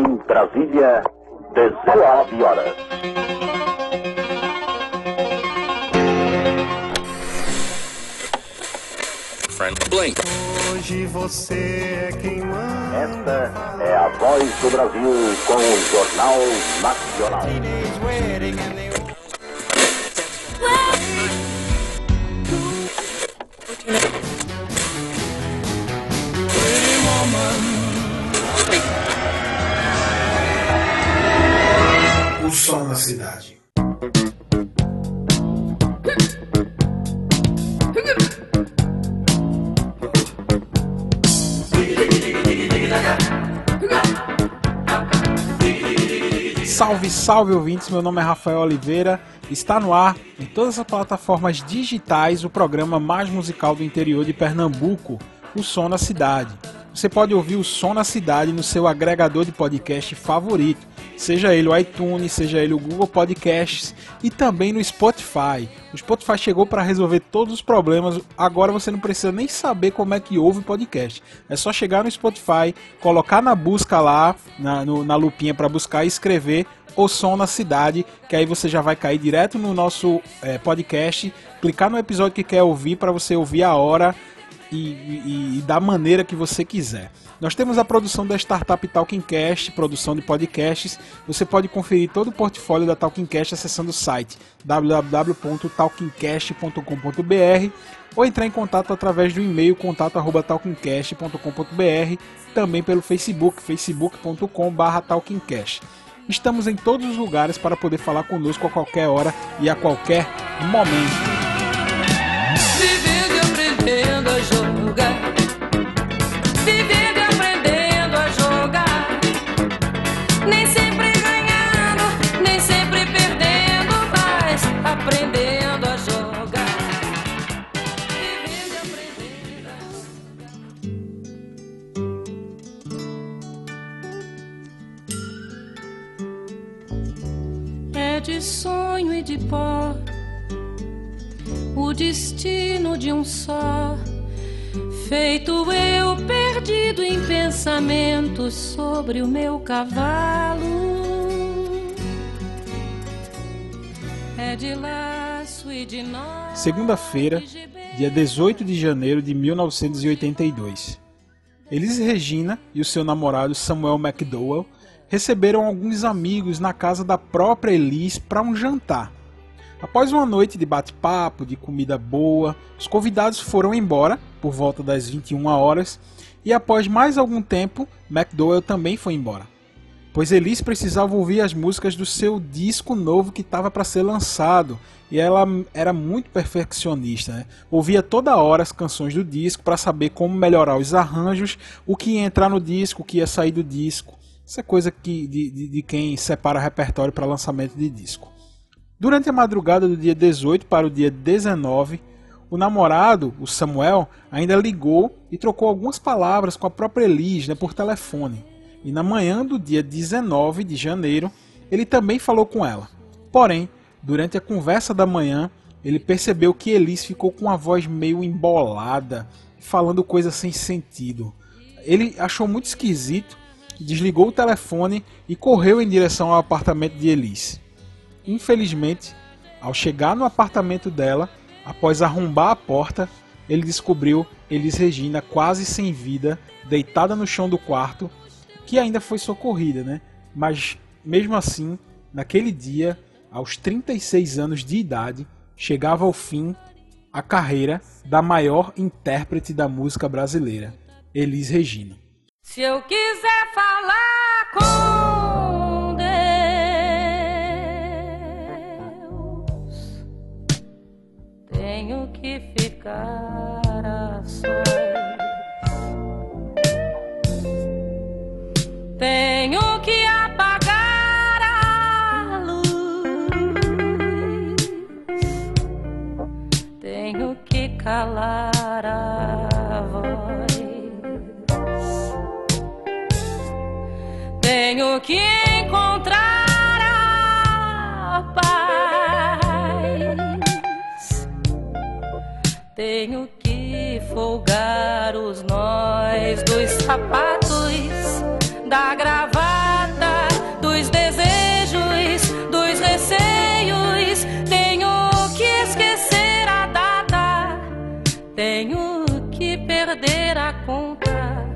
Em Brasília, 19 horas. Blink. Hoje você é quem manda. Esta é a voz do Brasil com o Jornal Nacional. O som na cidade. Salve, salve ouvintes, meu nome é Rafael Oliveira. Está no ar em todas as plataformas digitais o programa mais musical do interior de Pernambuco, o Som na Cidade. Você pode ouvir o Som na Cidade no seu agregador de podcast favorito, seja ele o iTunes, seja ele o Google Podcasts e também no Spotify. O Spotify chegou para resolver todos os problemas, agora você não precisa nem saber como é que ouve podcast. É só chegar no Spotify, colocar na busca lá, na, no, na lupinha para buscar e escrever o som na cidade, que aí você já vai cair direto no nosso é, podcast, clicar no episódio que quer ouvir para você ouvir a hora e, e, e, da maneira que você quiser. Nós temos a produção da startup Talkingcast, produção de podcasts. Você pode conferir todo o portfólio da Talkingcast acessando o site www.talkingcast.com.br ou entrar em contato através do e-mail contato@talkingcast.com.br, também pelo Facebook, facebook.com/talkingcast. Estamos em todos os lugares para poder falar conosco a qualquer hora e a qualquer momento. Vivendo e aprendendo de pó o destino de um só. Feito eu perdido em pensamentos sobre o meu cavalo. É de laço e de nó. Segunda-feira, dia 18 de janeiro de 1982. Elis Regina e o seu namorado Samuel McDowell receberam alguns amigos na casa da própria Elis para um jantar. Após uma noite de bate-papo, de comida boa, os convidados foram embora por volta das 21 horas e após mais algum tempo, McDowell também foi embora. Pois Elis precisava ouvir as músicas do seu disco novo que estava para ser lançado e ela era muito perfeccionista. Né? Ouvia toda hora as canções do disco para saber como melhorar os arranjos, o que ia entrar no disco, o que ia sair do disco. Isso é coisa que, de, de, de quem separa repertório para lançamento de disco. Durante a madrugada do dia 18 para o dia 19, o namorado, o Samuel, ainda ligou e trocou algumas palavras com a própria Elis né, por telefone. E na manhã do dia 19 de janeiro, ele também falou com ela. Porém, durante a conversa da manhã, ele percebeu que Elis ficou com a voz meio embolada, falando coisas sem sentido. Ele achou muito esquisito, desligou o telefone e correu em direção ao apartamento de Elis. Infelizmente, ao chegar no apartamento dela, após arrombar a porta, ele descobriu Elis Regina quase sem vida, deitada no chão do quarto, que ainda foi socorrida, né? Mas mesmo assim, naquele dia, aos 36 anos de idade, chegava ao fim a carreira da maior intérprete da música brasileira, Elis Regina. Se eu quiser falar com que ficar a sós. Tenho que apagar a luz. Tenho que calar a voz. Tenho que encontrar sapatos, da gravata, dos desejos, dos receios. Tenho que esquecer a data, tenho que perder a conta,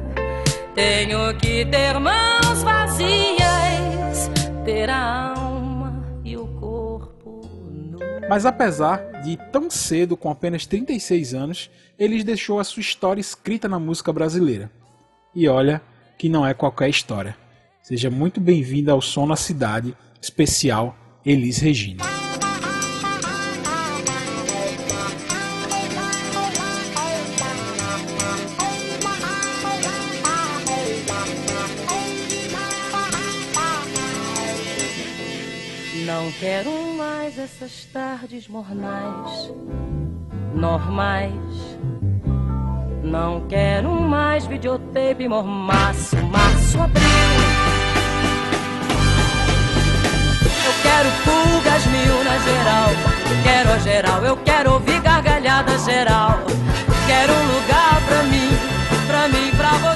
tenho que ter mãos vazias, ter a alma e o corpo. Nu. Mas apesar de tão cedo, com apenas 36 anos, ele deixou a sua história escrita na música brasileira. E olha que não é qualquer história. Seja muito bem-vinda ao Som na Cidade, especial Elis Regina. Não quero mais essas tardes mornais, normais. Não quero mais videotape mormaço, março, abril. Eu quero pulgas mil na geral, quero a geral, eu quero ouvir gargalhada geral. Quero um lugar pra mim, pra mim, pra você.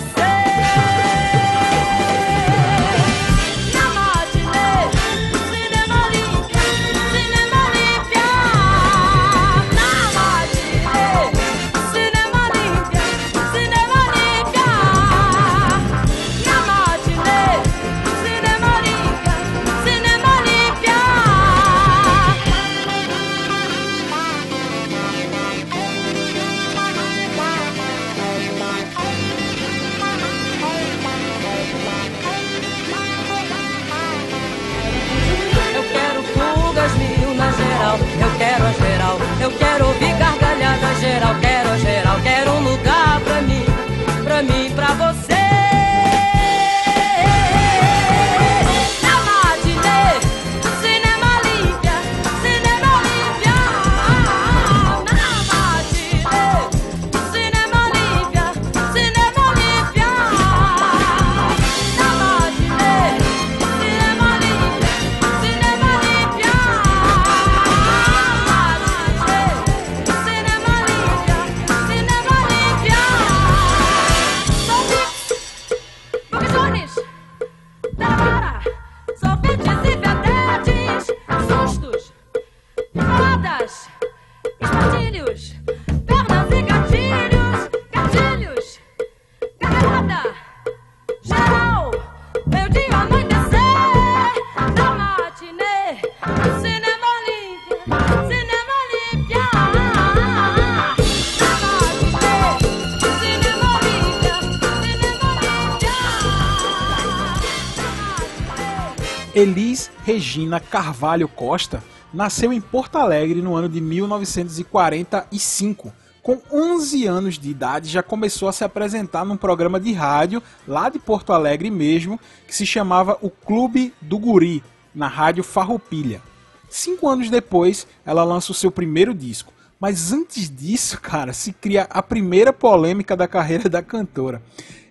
Regina Carvalho Costa nasceu em Porto Alegre no ano de 1945. Com 11 anos de idade, já começou a se apresentar num programa de rádio lá de Porto Alegre mesmo, que se chamava O Clube do Guri, na rádio Farroupilha. Cinco anos depois, ela lança o seu primeiro disco. Mas antes disso, cara, se cria a primeira polêmica da carreira da cantora.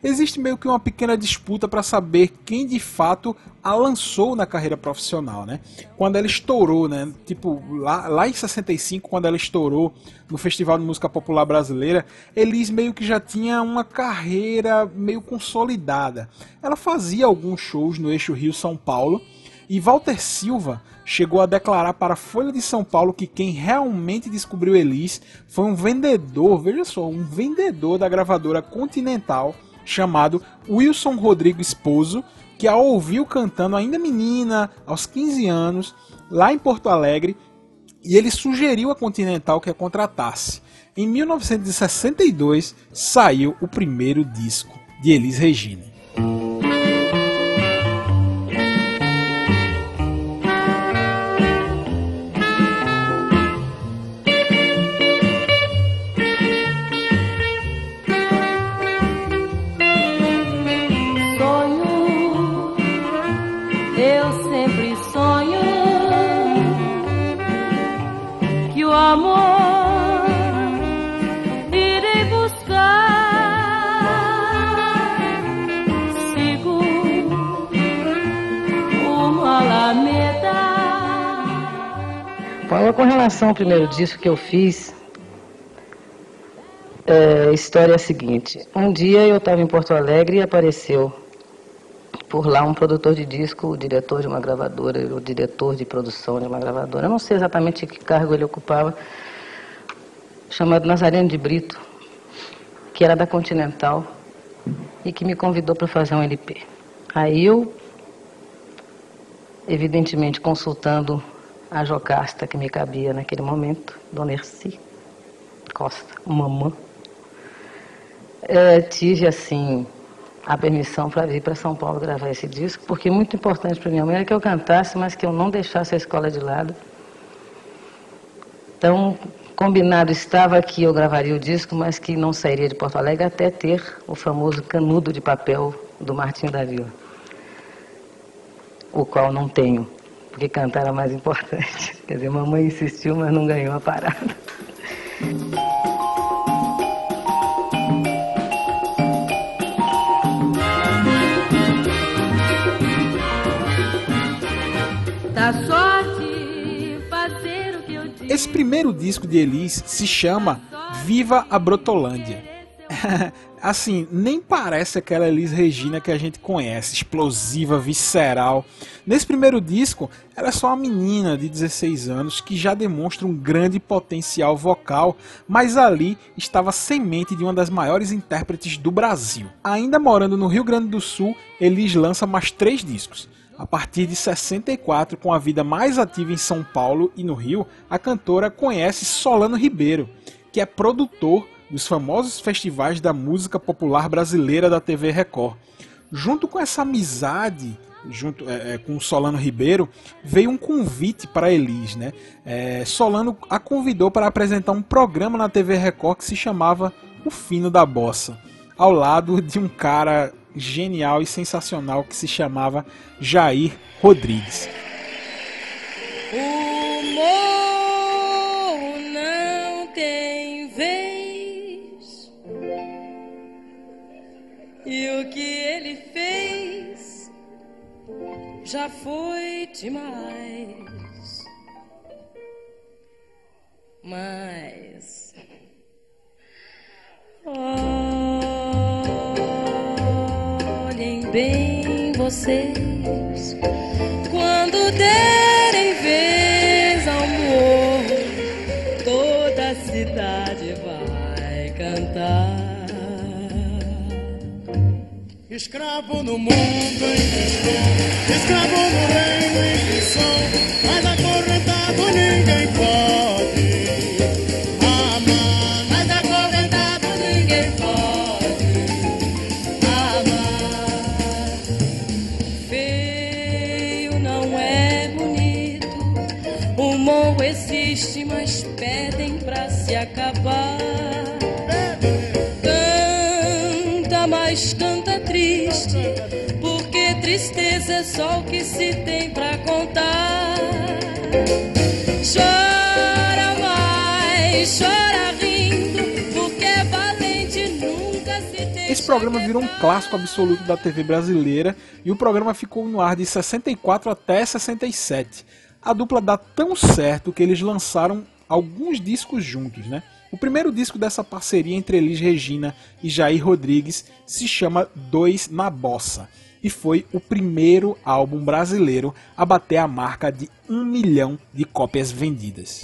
Existe meio que uma pequena disputa para saber quem de fato a lançou na carreira profissional, né? Quando ela estourou, né? Tipo, lá, lá em 65, quando ela estourou no Festival de Música Popular Brasileira, Elis meio que já tinha uma carreira meio consolidada. Ela fazia alguns shows no eixo Rio-São Paulo, e Walter Silva chegou a declarar para a Folha de São Paulo que quem realmente descobriu Elis foi um vendedor, veja só, um vendedor da gravadora Continental chamado Wilson Rodrigo Esposo, que a ouviu cantando ainda menina, aos 15 anos, lá em Porto Alegre, e ele sugeriu à Continental que a contratasse. Em 1962 saiu o primeiro disco de Elis Regina. Relação ao primeiro disco que eu fiz, é, a história é a seguinte. Um dia eu estava em Porto Alegre e apareceu por lá um produtor de disco, o diretor de uma gravadora, o diretor de produção de uma gravadora. Eu não sei exatamente que cargo ele ocupava, chamado Nazareno de Brito, que era da Continental. e que me convidou para fazer um LP. Aí eu, evidentemente consultando a Jocasta que me cabia naquele momento, Dona Erci Costa, mamã, é, tive assim a permissão para vir para São Paulo gravar esse disco, porque muito importante para minha mãe era que eu cantasse, mas que eu não deixasse a escola de lado. Então, combinado estava que eu gravaria o disco, mas que não sairia de Porto Alegre até ter o famoso canudo de papel do Martinho da Vila, o qual não tenho, porque cantar era mais importante. Quer dizer, mamãe insistiu, mas não ganhou a parada. Esse primeiro disco de Elis se chama Viva a Brotolândia. assim, nem parece aquela Elis Regina que a gente conhece, explosiva, visceral. Nesse primeiro disco, ela é só uma menina de 16 anos que já demonstra um grande potencial vocal, mas ali estava semente de uma das maiores intérpretes do Brasil. Ainda morando no Rio Grande do Sul, Elis lança mais três discos. A partir de 64, com a vida mais ativa em São Paulo e no Rio, a cantora conhece Solano Ribeiro, que é produtor dos famosos festivais da música popular brasileira da TV Record. Junto com essa amizade junto é, é, com Solano Ribeiro, veio um convite para Elis. Né? É, Solano a convidou para apresentar um programa na TV Record que se chamava O Fino da Bossa, ao lado de um cara genial e sensacional que se chamava Jair Rodrigues. O morro já foi demais. Mas. Oh, bem vocês Escravo no mundo em que escravo no reino em que sou, mas acorrentado ninguém pode. Só o que se tem pra contar. Chora mais, chora rindo, porque é valente nunca se tem. Esse programa virou um clássico absoluto da TV brasileira e o programa ficou no ar de 64 até 67. A dupla dá tão certo que eles lançaram alguns discos juntos, né? O primeiro disco dessa parceria entre Elis Regina e Jair Rodrigues se chama Dois na Bossa e foi o primeiro álbum brasileiro a bater a marca de um milhão de cópias vendidas.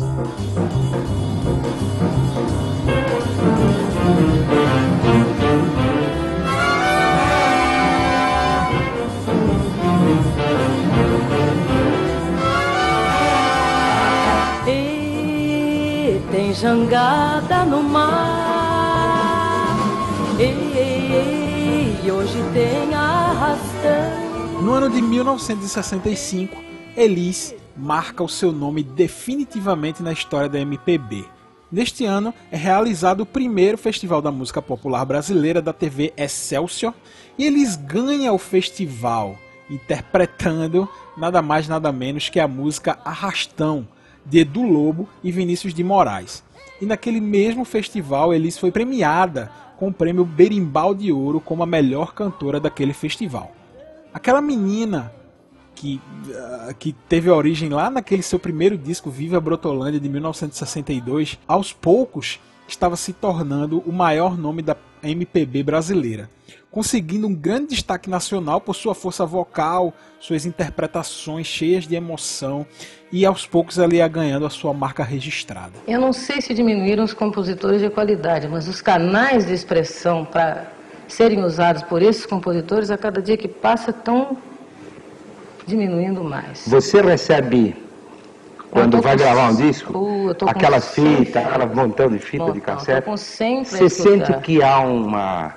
jangada no mar. No ano de 1965, Elis marca o seu nome definitivamente na história da MPB. Neste ano é realizado o primeiro Festival da Música Popular Brasileira da TV Excelsior e eles ganham o festival interpretando nada mais nada menos que a música Arrastão de Edu Lobo e Vinícius de Moraes. E naquele mesmo festival, Elis foi premiada com o prêmio Berimbau de Ouro como a melhor cantora daquele festival. Aquela menina que, uh, que teve origem lá naquele seu primeiro disco, Viva Brotolândia, de 1962, aos poucos estava se tornando o maior nome da MPB brasileira, conseguindo um grande destaque nacional por sua força vocal, suas interpretações cheias de emoção e aos poucos ela ia ganhando a sua marca registrada. Eu não sei se diminuíram os compositores de qualidade, mas os canais de expressão para serem usados por esses compositores, a cada dia que passa, estão diminuindo mais. Você recebe, quando vai com- gravar um disco, Uh, aquela fita, aquela montão de fita de Montão, tô cassete, pra você sente que há uma,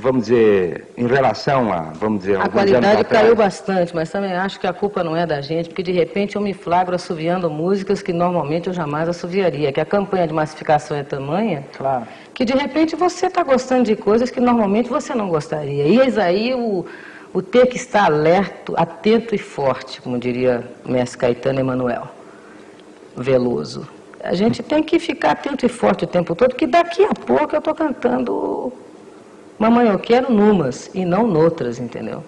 vamos dizer, em relação a, vamos dizer, A qualidade caiu bastante, mas também acho que a culpa não é da gente, porque de repente eu me flagro assoviando músicas que normalmente eu jamais assoviaria, que a campanha de massificação é tamanha, Claro. que de repente você está gostando de coisas que normalmente você não gostaria. E eis aí o, o ter que estar alerto, atento e forte, como diria o mestre Caetano Emanuel Veloso. A gente tem que ficar atento e forte o tempo todo, que daqui a pouco eu estou cantando Mamãe Eu Quero numas e não noutras, entendeu?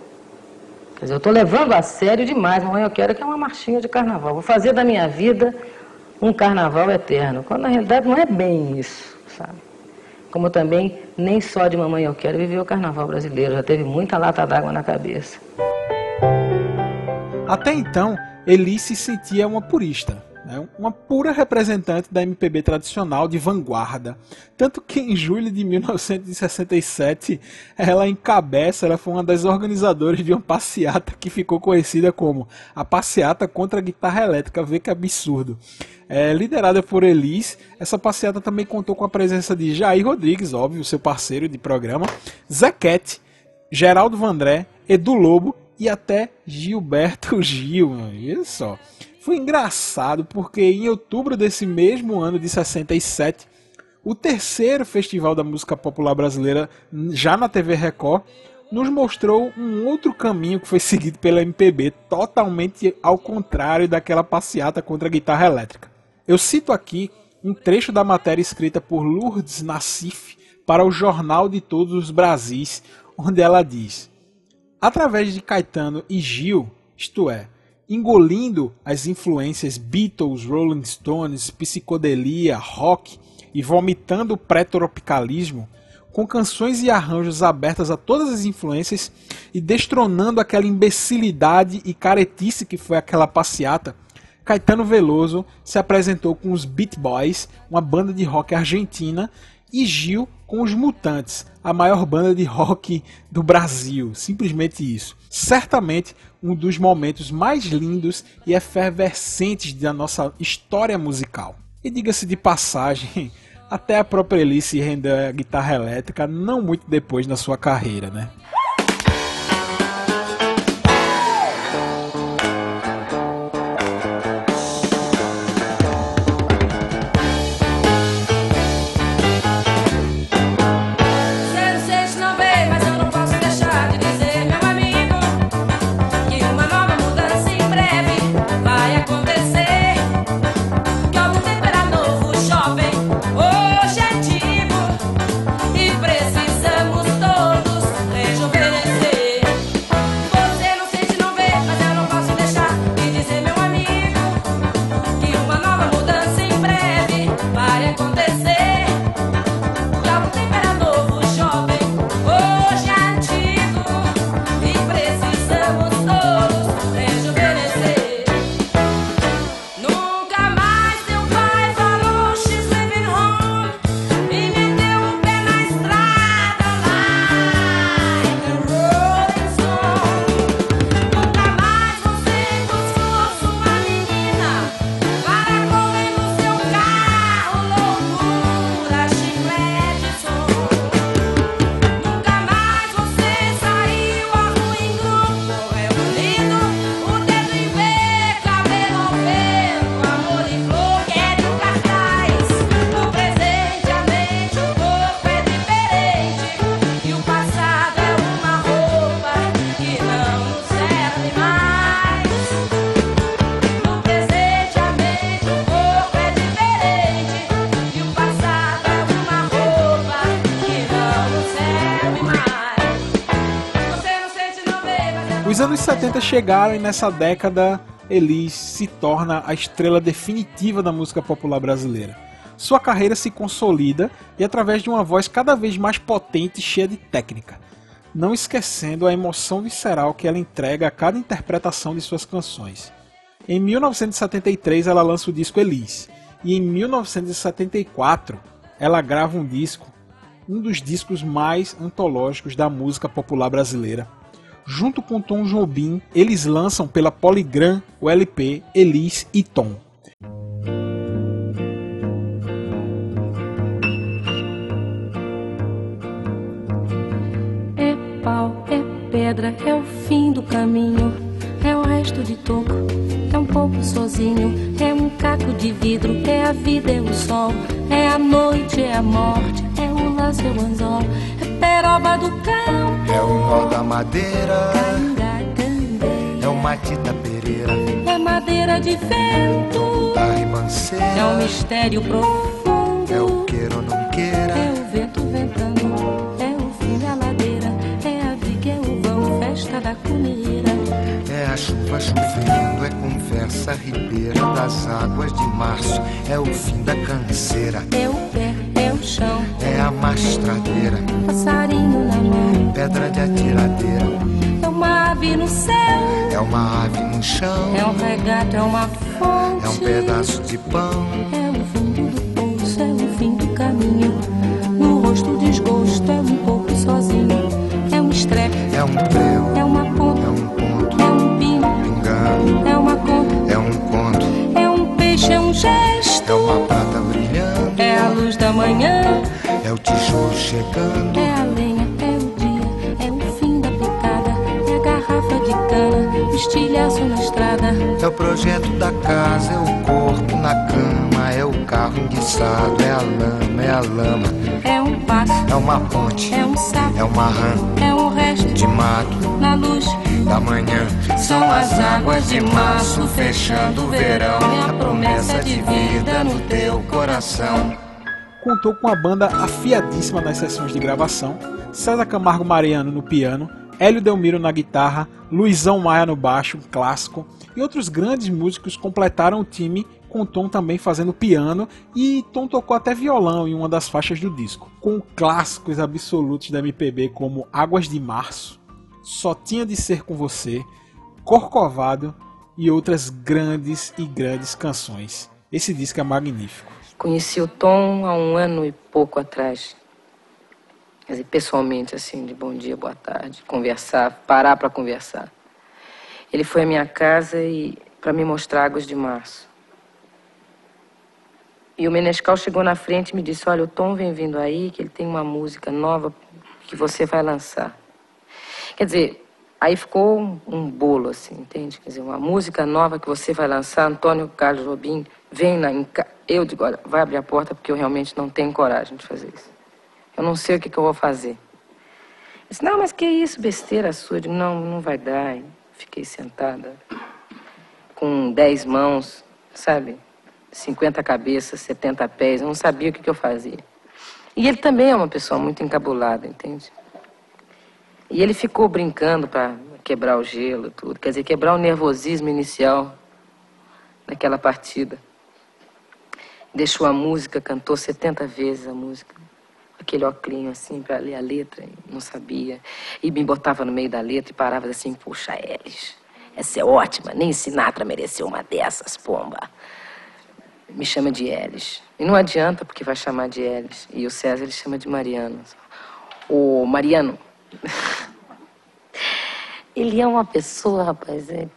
Quer dizer, eu estou levando a sério demais. Mamãe Eu Quero que é uma marchinha de carnaval. Vou fazer da minha vida um carnaval eterno. Quando na realidade não é bem isso, sabe? Como também nem só de Mamãe Eu Quero viveu o carnaval brasileiro. Já teve muita lata d'água na cabeça. Até então, Elis se sentia uma purista, né? uma pura representante da MPB tradicional de vanguarda. Tanto que em julho de 1967, ela encabeça, ela foi uma das organizadoras de uma passeata que ficou conhecida como a Passeata contra a Guitarra Elétrica. Vê que absurdo. É, liderada por Elis, essa passeata também contou com a presença de Jair Rodrigues, óbvio, seu parceiro de programa, Zequete, Geraldo Vandré, Edu Lobo e até Gilberto Gil. Olha só. Foi engraçado porque em outubro desse mesmo ano de 67, o terceiro Festival da Música Popular Brasileira, já na TV Record, nos mostrou um outro caminho que foi seguido pela MPB, totalmente ao contrário daquela passeata contra a guitarra elétrica. Eu cito aqui um trecho da matéria escrita por Lourdes Nassif para o Jornal de Todos os Brasis, onde ela diz: Através de Caetano e Gil, isto é, engolindo as influências Beatles, Rolling Stones, psicodelia, rock e vomitando o pré-tropicalismo, com canções e arranjos abertas a todas as influências e destronando aquela imbecilidade e caretice que foi aquela passeata, Caetano Veloso se apresentou com os Beat Boys, uma banda de rock argentina, e Gil com os Mutantes, a maior banda de rock do Brasil. Simplesmente isso. Certamente um dos momentos mais lindos e efervescentes da nossa história musical. E diga-se de passagem, até a própria Alice rendeu a guitarra elétrica não muito depois na sua carreira, né? 90 chegaram e nessa década Elis se torna a estrela definitiva da música popular brasileira. Sua carreira se consolida e através de uma voz cada vez mais potente e cheia de técnica, não esquecendo a emoção visceral que ela entrega a cada interpretação de suas canções. Em 1973 ela lança o disco Elis, e em 1974 ela grava um disco, um dos discos mais antológicos da música popular brasileira, Junto com Tom Jobim, eles lançam pela Polygram o LP Elis e Tom. É pau, é pedra, é o fim do caminho, é o resto de toco, é um pouco sozinho, é um caco de vidro, é a vida, é o sol, é a noite, é a morte, é o laço, é o anzol, é peroba do cão, É o nó da madeira, é o Matita Pereira, é madeira de vento, da é um ribanceira, mistério profundo, é o queira ou não é queira, o vento ventando, é o fim da ladeira, é a viga, é o vão, festa da cuneira. é a chuva chovendo, é conversa ribeira das águas de março, é o fim da canseira, É o pé, é o chão, é mastradeira, passarinho na mão. pedra de atiradeira, É uma ave no céu, é uma ave no chão, é um regato, é uma fonte. é um pedaço de pão, É o fundo do poço, é o fim do caminho. É o tijolo chegando. é a lenha, é o dia, é o fim da picada. É a garrafa de cana, estilhaço na estrada. É o projeto da casa, é o corpo na cama, é o carro enguiçado, é a lama, é a lama, É um passo, é uma ponte, é um sapo, é uma rã é um resto de mato na luz. da manhã. São as águas de março fechando o verão. É a promessa de vida no teu coração. Contou com a banda afiadíssima nas sessões de gravação, César Camargo Mariano no piano, Hélio Delmiro na guitarra, Luizão Maia no baixo, clássico, e outros grandes músicos completaram o time, com Tom também fazendo piano, e Tom tocou até violão em uma das faixas do disco, com clássicos absolutos da MPB como Águas de Março, Só Tinha de Ser Com Você, Corcovado e outras grandes e grandes canções. Esse disco é magnífico. Conheci o Tom há um ano e pouco atrás. Quer dizer, pessoalmente, assim, de bom dia, boa tarde, conversar, parar para conversar. Ele foi à minha casa e para me mostrar Águas de Março. E o Menescal chegou na frente e me disse: Olha, o Tom vem vindo aí, que ele tem uma música nova que você vai lançar. Quer dizer, aí ficou um, bolo, assim, entende? Quer dizer, uma música nova que você vai lançar, Antônio Carlos Jobim, vem na. em Eu digo: Olha, vai abrir a porta porque eu realmente não tenho coragem de fazer isso. Eu não sei o que, que eu vou fazer. Ele disse, não, mas que isso, besteira sua. Eu digo, não, não vai dar. E fiquei sentada com dez mãos, sabe? 50 cabeças, 70 pés. Eu não sabia o que, que eu fazia. E ele também é uma pessoa muito encabulada, entende? E ele ficou brincando para quebrar o gelo tudo. Quer dizer, quebrar o nervosismo inicial daquela partida. Deixou a música, cantou 70 vezes a música aquele óculinho assim para ler a letra, não sabia. E me botava no meio da letra e parava assim, puxa, Elis, essa é ótima, nem Sinatra mereceu uma dessas, pomba. Me chama de Elis. E não adianta, porque vai chamar de Elis. E o César ele chama de Mariano. O Mariano. ele é uma pessoa, rapaz, é,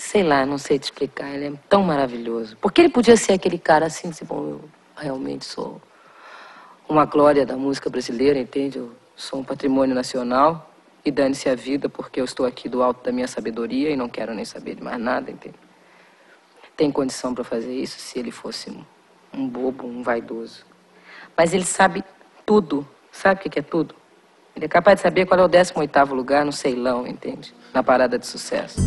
sei lá, não sei te explicar, ele é tão maravilhoso. Porque ele podia ser aquele cara assim, dizer, bom, eu realmente sou uma glória da música brasileira, entende? Eu sou um patrimônio nacional e dane-se a vida porque eu estou aqui do alto da minha sabedoria e não quero nem saber de mais nada, entende? Tem condição para fazer isso se ele fosse um, bobo, um vaidoso. Mas ele sabe tudo. Sabe o que que é tudo? Ele é capaz de saber qual é o 18º lugar no Ceilão, entende? Na parada de sucesso.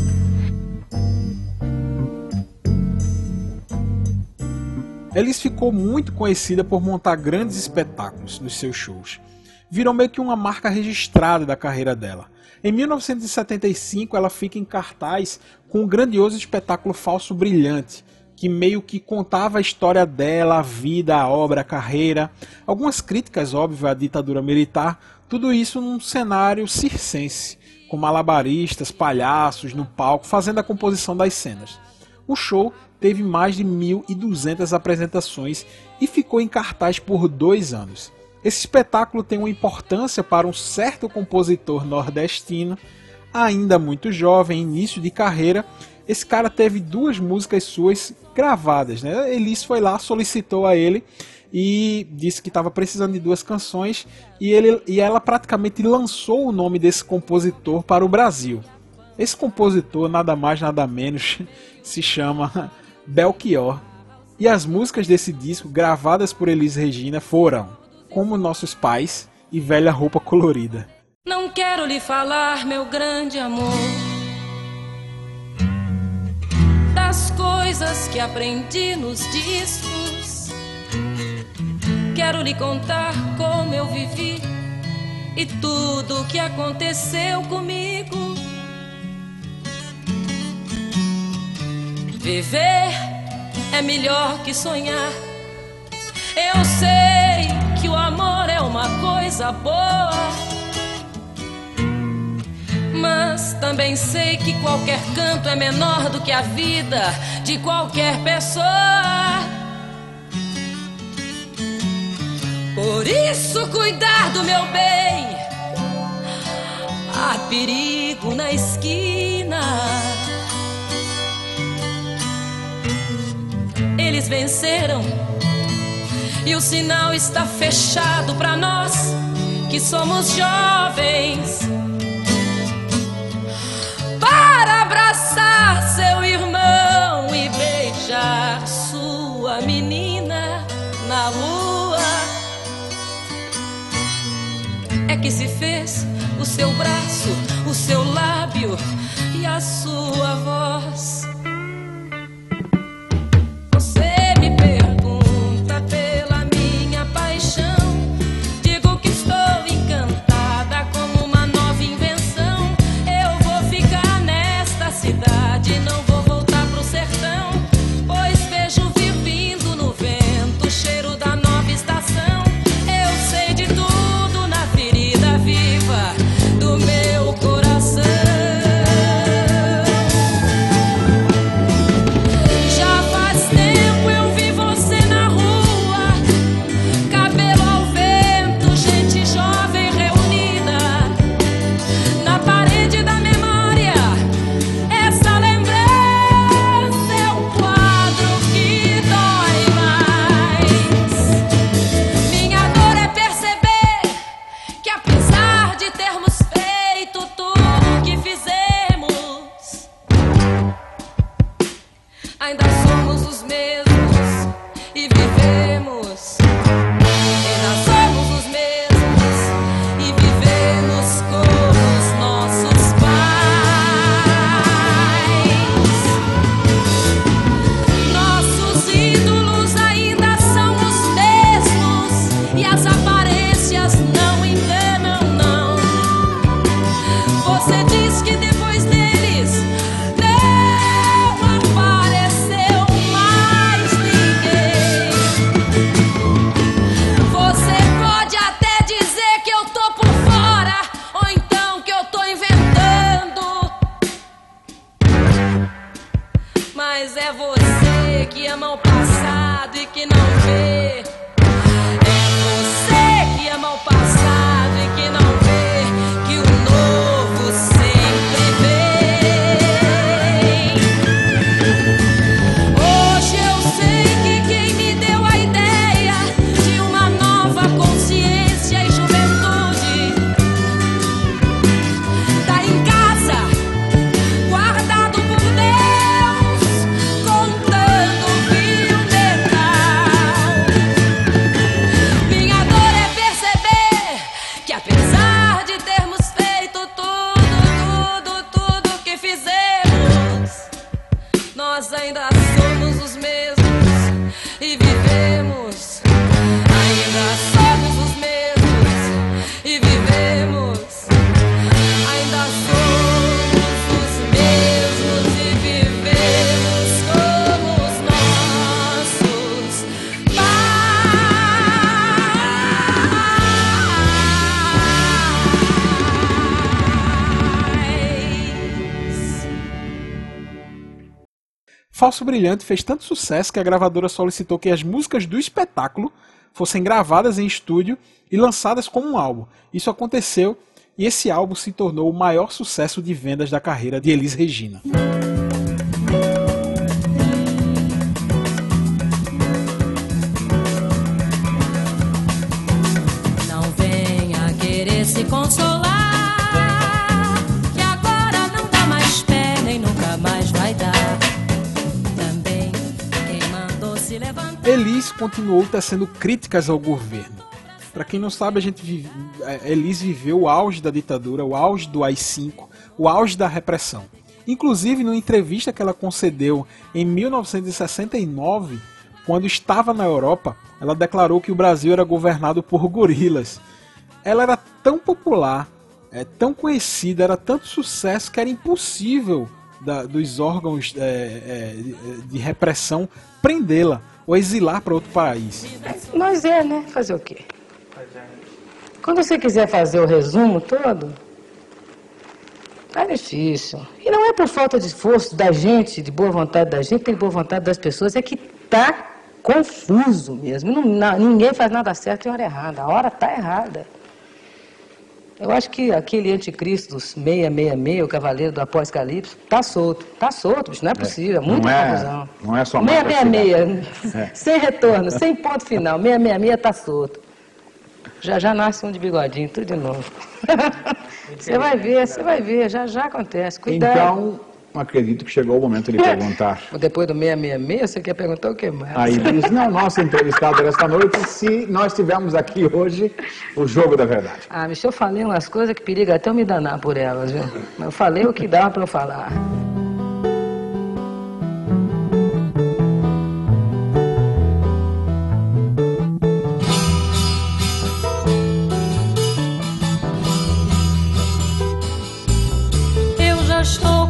Elis ficou muito conhecida por montar grandes espetáculos nos seus shows. Virou meio que uma marca registrada da carreira dela. Em 1975, ela fica em cartaz com um grandioso espetáculo Falso Brilhante, que meio que contava a história dela, a vida, a obra, a carreira. Algumas críticas, óbvio, à ditadura militar, tudo isso num cenário circense, com malabaristas, palhaços no palco, fazendo a composição das cenas. O show teve mais de 1.200 apresentações e ficou em cartaz por dois anos. Esse espetáculo tem uma importância para um certo compositor nordestino, ainda muito jovem, início de carreira. Esse cara teve duas músicas suas gravadas, né? Elis foi lá, solicitou a ele e disse que estava precisando de duas canções e, ele, e ela praticamente lançou o nome desse compositor para o Brasil. Esse compositor, nada mais nada menos, se chama Belchior. E as músicas desse disco, gravadas por Elis Regina, foram Como Nossos Pais e Velha Roupa Colorida. Não quero lhe falar, meu grande amor, das coisas que aprendi nos discos. Quero lhe contar como eu vivi e tudo o que aconteceu comigo. Viver é melhor que sonhar. Eu sei que o amor é uma coisa boa. Mas também sei que qualquer canto é menor do que a vida de qualquer pessoa. Por isso, cuidar do meu bem. Há perigo na esquina. Eles venceram e o sinal está fechado para nós que somos jovens. Para abraçar seu irmão e beijar sua menina na lua. É que se fez o seu braço, o seu lábio e a sua voz. Falso Brilhante fez tanto sucesso que a gravadora solicitou que as músicas do espetáculo fossem gravadas em estúdio e lançadas como um álbum. Isso aconteceu e esse álbum se tornou o maior sucesso de vendas da carreira de Elis Regina. Não venha querer se consolar, Elis continuou tecendo críticas ao governo. Para quem não sabe, a gente vive, é, Elis viveu o auge da ditadura, o auge do AI-5, o auge da repressão. Inclusive, numa entrevista que ela concedeu em 1969, quando estava na Europa, ela declarou que o Brasil era governado por gorilas. Ela era tão popular, é, tão conhecida, era tanto sucesso que era impossível da- dos órgãos é, é, de repressão prendê-la ou exilar para outro país. Nós é, né? Fazer o quê? Quando você quiser fazer o resumo todo, é difícil. E não é por falta de esforço da gente, de boa vontade da gente, tem boa vontade das pessoas, é que tá confuso mesmo. Não- ninguém faz nada certo em hora errada. A hora tá errada. Eu acho que aquele anticristo dos 666, o cavaleiro do apocalipse, tá solto. Tá solto, bicho, não é possível. Não Muita é- confusão. não é só mais 666, É. sem retorno, sem ponto final. 666 tá solto. Já já nasce um de bigodinho, tudo de novo. Você vai ver, você vai ver, já já acontece. Cuidado. Então, acredito que chegou o momento de perguntar. Depois do 666, você quer perguntar o que mais? Aí diz, não, nosso entrevistado desta noite, se nós tivermos aqui hoje o jogo da verdade. Ah, bicho, eu falei umas coisas que periga até eu me danar por elas, viu? Mas eu falei o que dava pra eu falar. Eu já estou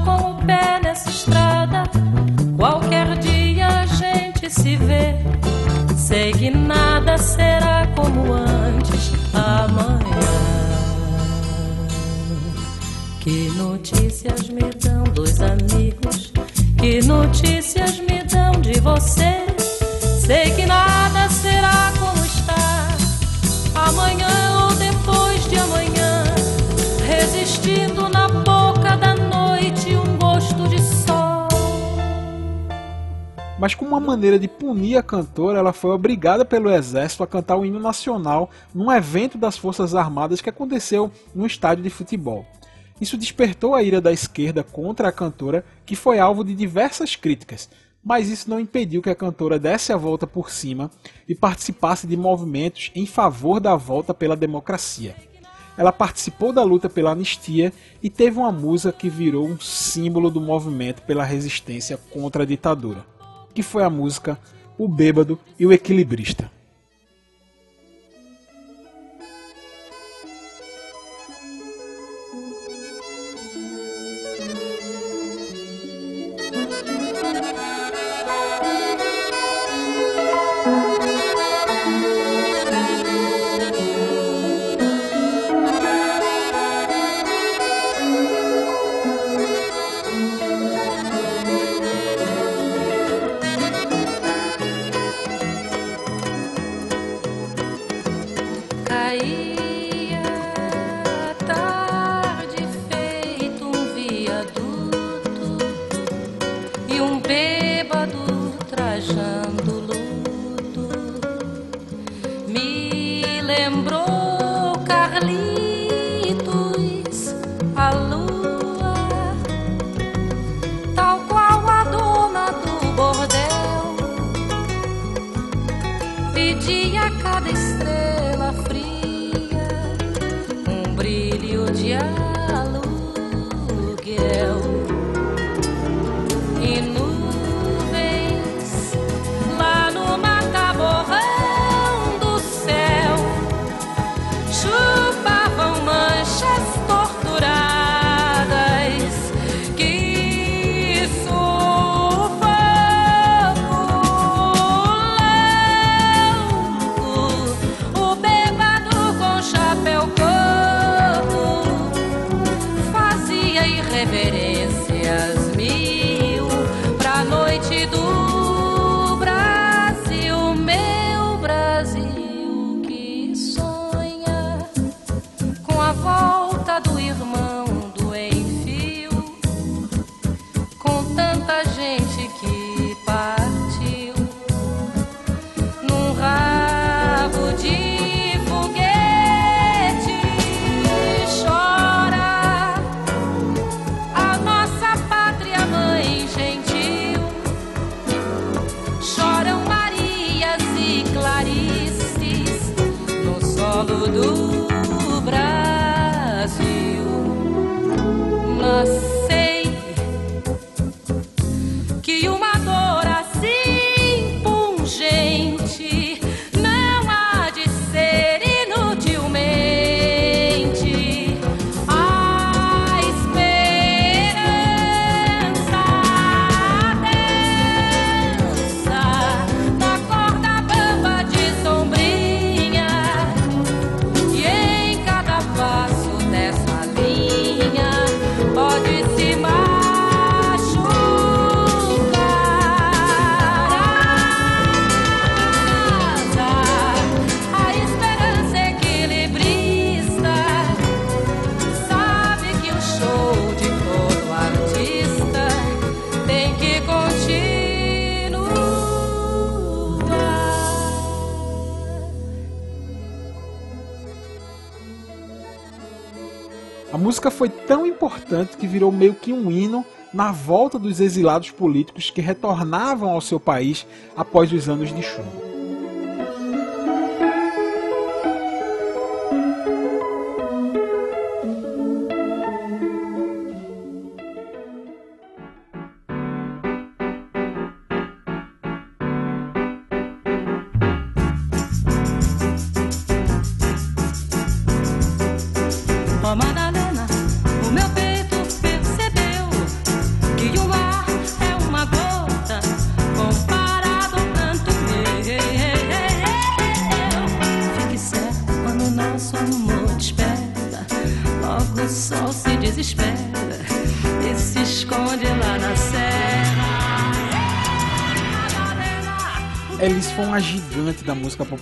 uma maneira de punir a cantora, ela foi obrigada pelo exército a cantar o hino nacional num evento das Forças Armadas que aconteceu num estádio de futebol. Isso despertou a ira da esquerda contra a cantora, que foi alvo de diversas críticas, mas isso não impediu que a cantora desse a volta por cima e participasse de movimentos em favor da volta pela democracia. Ela participou da luta pela anistia e teve uma música que virou um símbolo do movimento pela resistência contra a ditadura, que foi a música O Bêbado e o Equilibrista. reverências minhas. Importante que virou meio que um hino na volta dos exilados políticos que retornavam ao seu país após os anos de chumbo.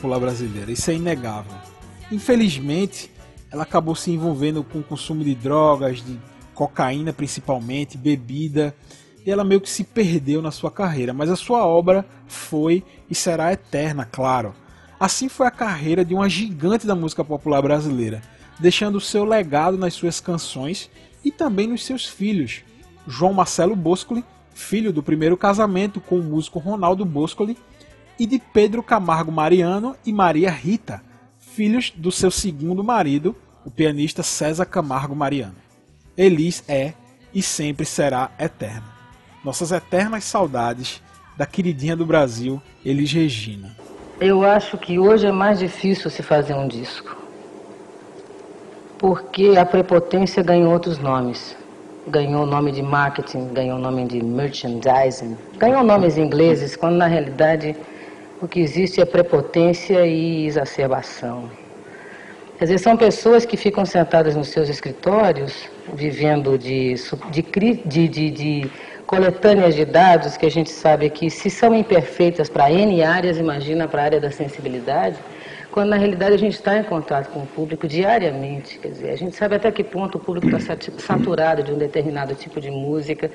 Popular brasileira, isso é inegável. Infelizmente, ela acabou se envolvendo com o consumo de drogas, de cocaína principalmente, bebida, e ela meio que se perdeu na sua carreira, mas a sua obra foi e será eterna, claro. Assim foi a carreira de uma gigante da música popular brasileira, deixando o seu legado nas suas canções e também nos seus filhos. João Marcelo Boscoli, filho do primeiro casamento com o músico Ronaldo Boscoli, e de Pedro Camargo Mariano e Maria Rita, filhos do seu segundo marido, o pianista César Camargo Mariano. Elis é e sempre será eterna. Nossas eternas saudades da queridinha do Brasil, Elis Regina. Eu acho que hoje é mais difícil se fazer um disco. Porque a prepotência ganhou outros nomes. Ganhou o nome de marketing, ganhou o nome de merchandising, ganhou nomes ingleses, quando na realidade o que existe é prepotência e exacerbação. Quer dizer, são pessoas que ficam sentadas nos seus escritórios, vivendo de, de, de, de, coletâneas de dados que a gente sabe que, se são imperfeitas para N áreas, imagina para a área da sensibilidade, quando na realidade a gente está em contato com o público diariamente. Quer dizer, a gente sabe até que ponto o público está saturado de um determinado tipo de música,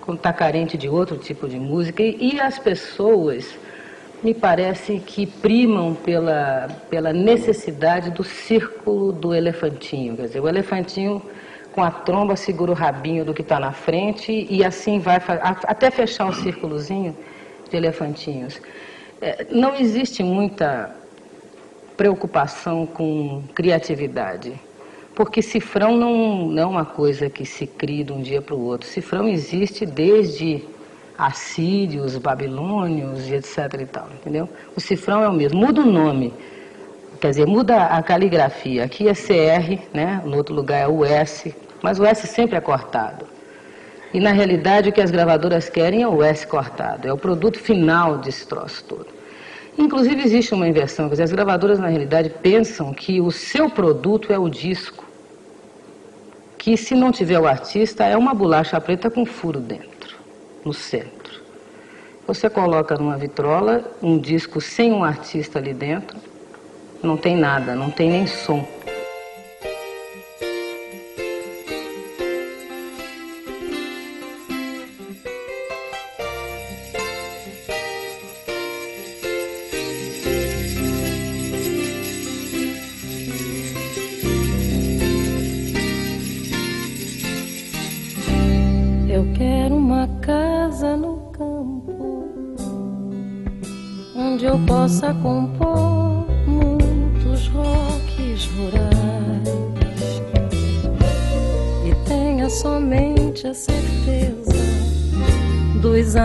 quando está carente de outro tipo de música, e, e as pessoas me parece que primam pela, pela necessidade do círculo do elefantinho. Quer dizer, o elefantinho com a tromba segura o rabinho do que está na frente e assim vai até fechar um círculozinho de elefantinhos. É, não existe muita preocupação com criatividade, porque cifrão não, não é uma coisa que se cria de um dia para o outro. Cifrão existe desde assírios, babilônios e etc e tal, entendeu? O cifrão é o mesmo, muda o nome, quer dizer, muda a caligrafia. Aqui é CR, né? No outro lugar é US, mas o S sempre é cortado. E na realidade o que as gravadoras querem é o S cortado, é o produto final desse troço todo. Inclusive existe uma inversão, quer dizer, as gravadoras na realidade pensam que o seu produto é o disco, que se não tiver o artista é uma bolacha preta com furo dentro no centro. Você coloca numa vitrola um disco sem um artista ali dentro, não tem nada, não tem nem som.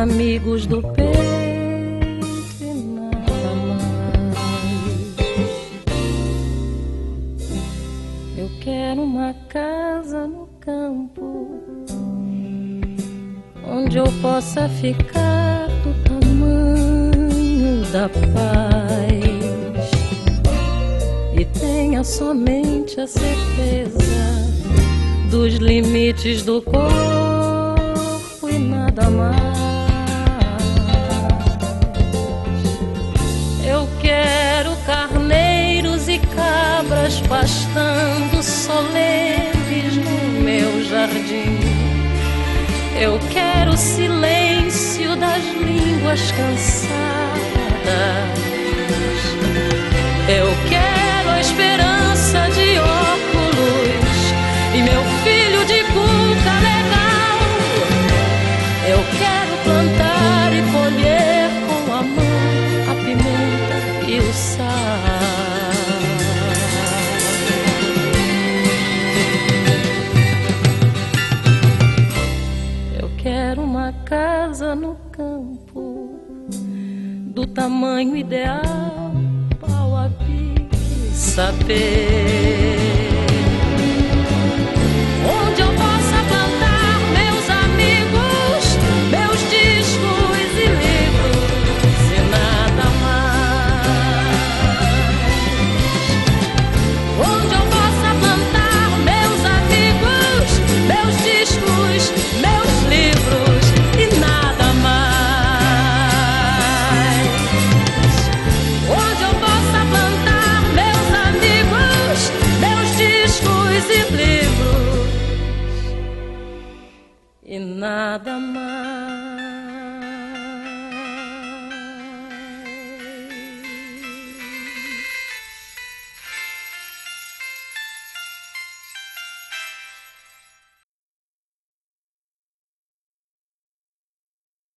Amigos do peito e nada mais. Eu quero uma casa no campo onde eu possa ficar do tamanho da paz e tenha somente a certeza dos limites do línguas tamanho ideal, pau a pique, sapê. Mother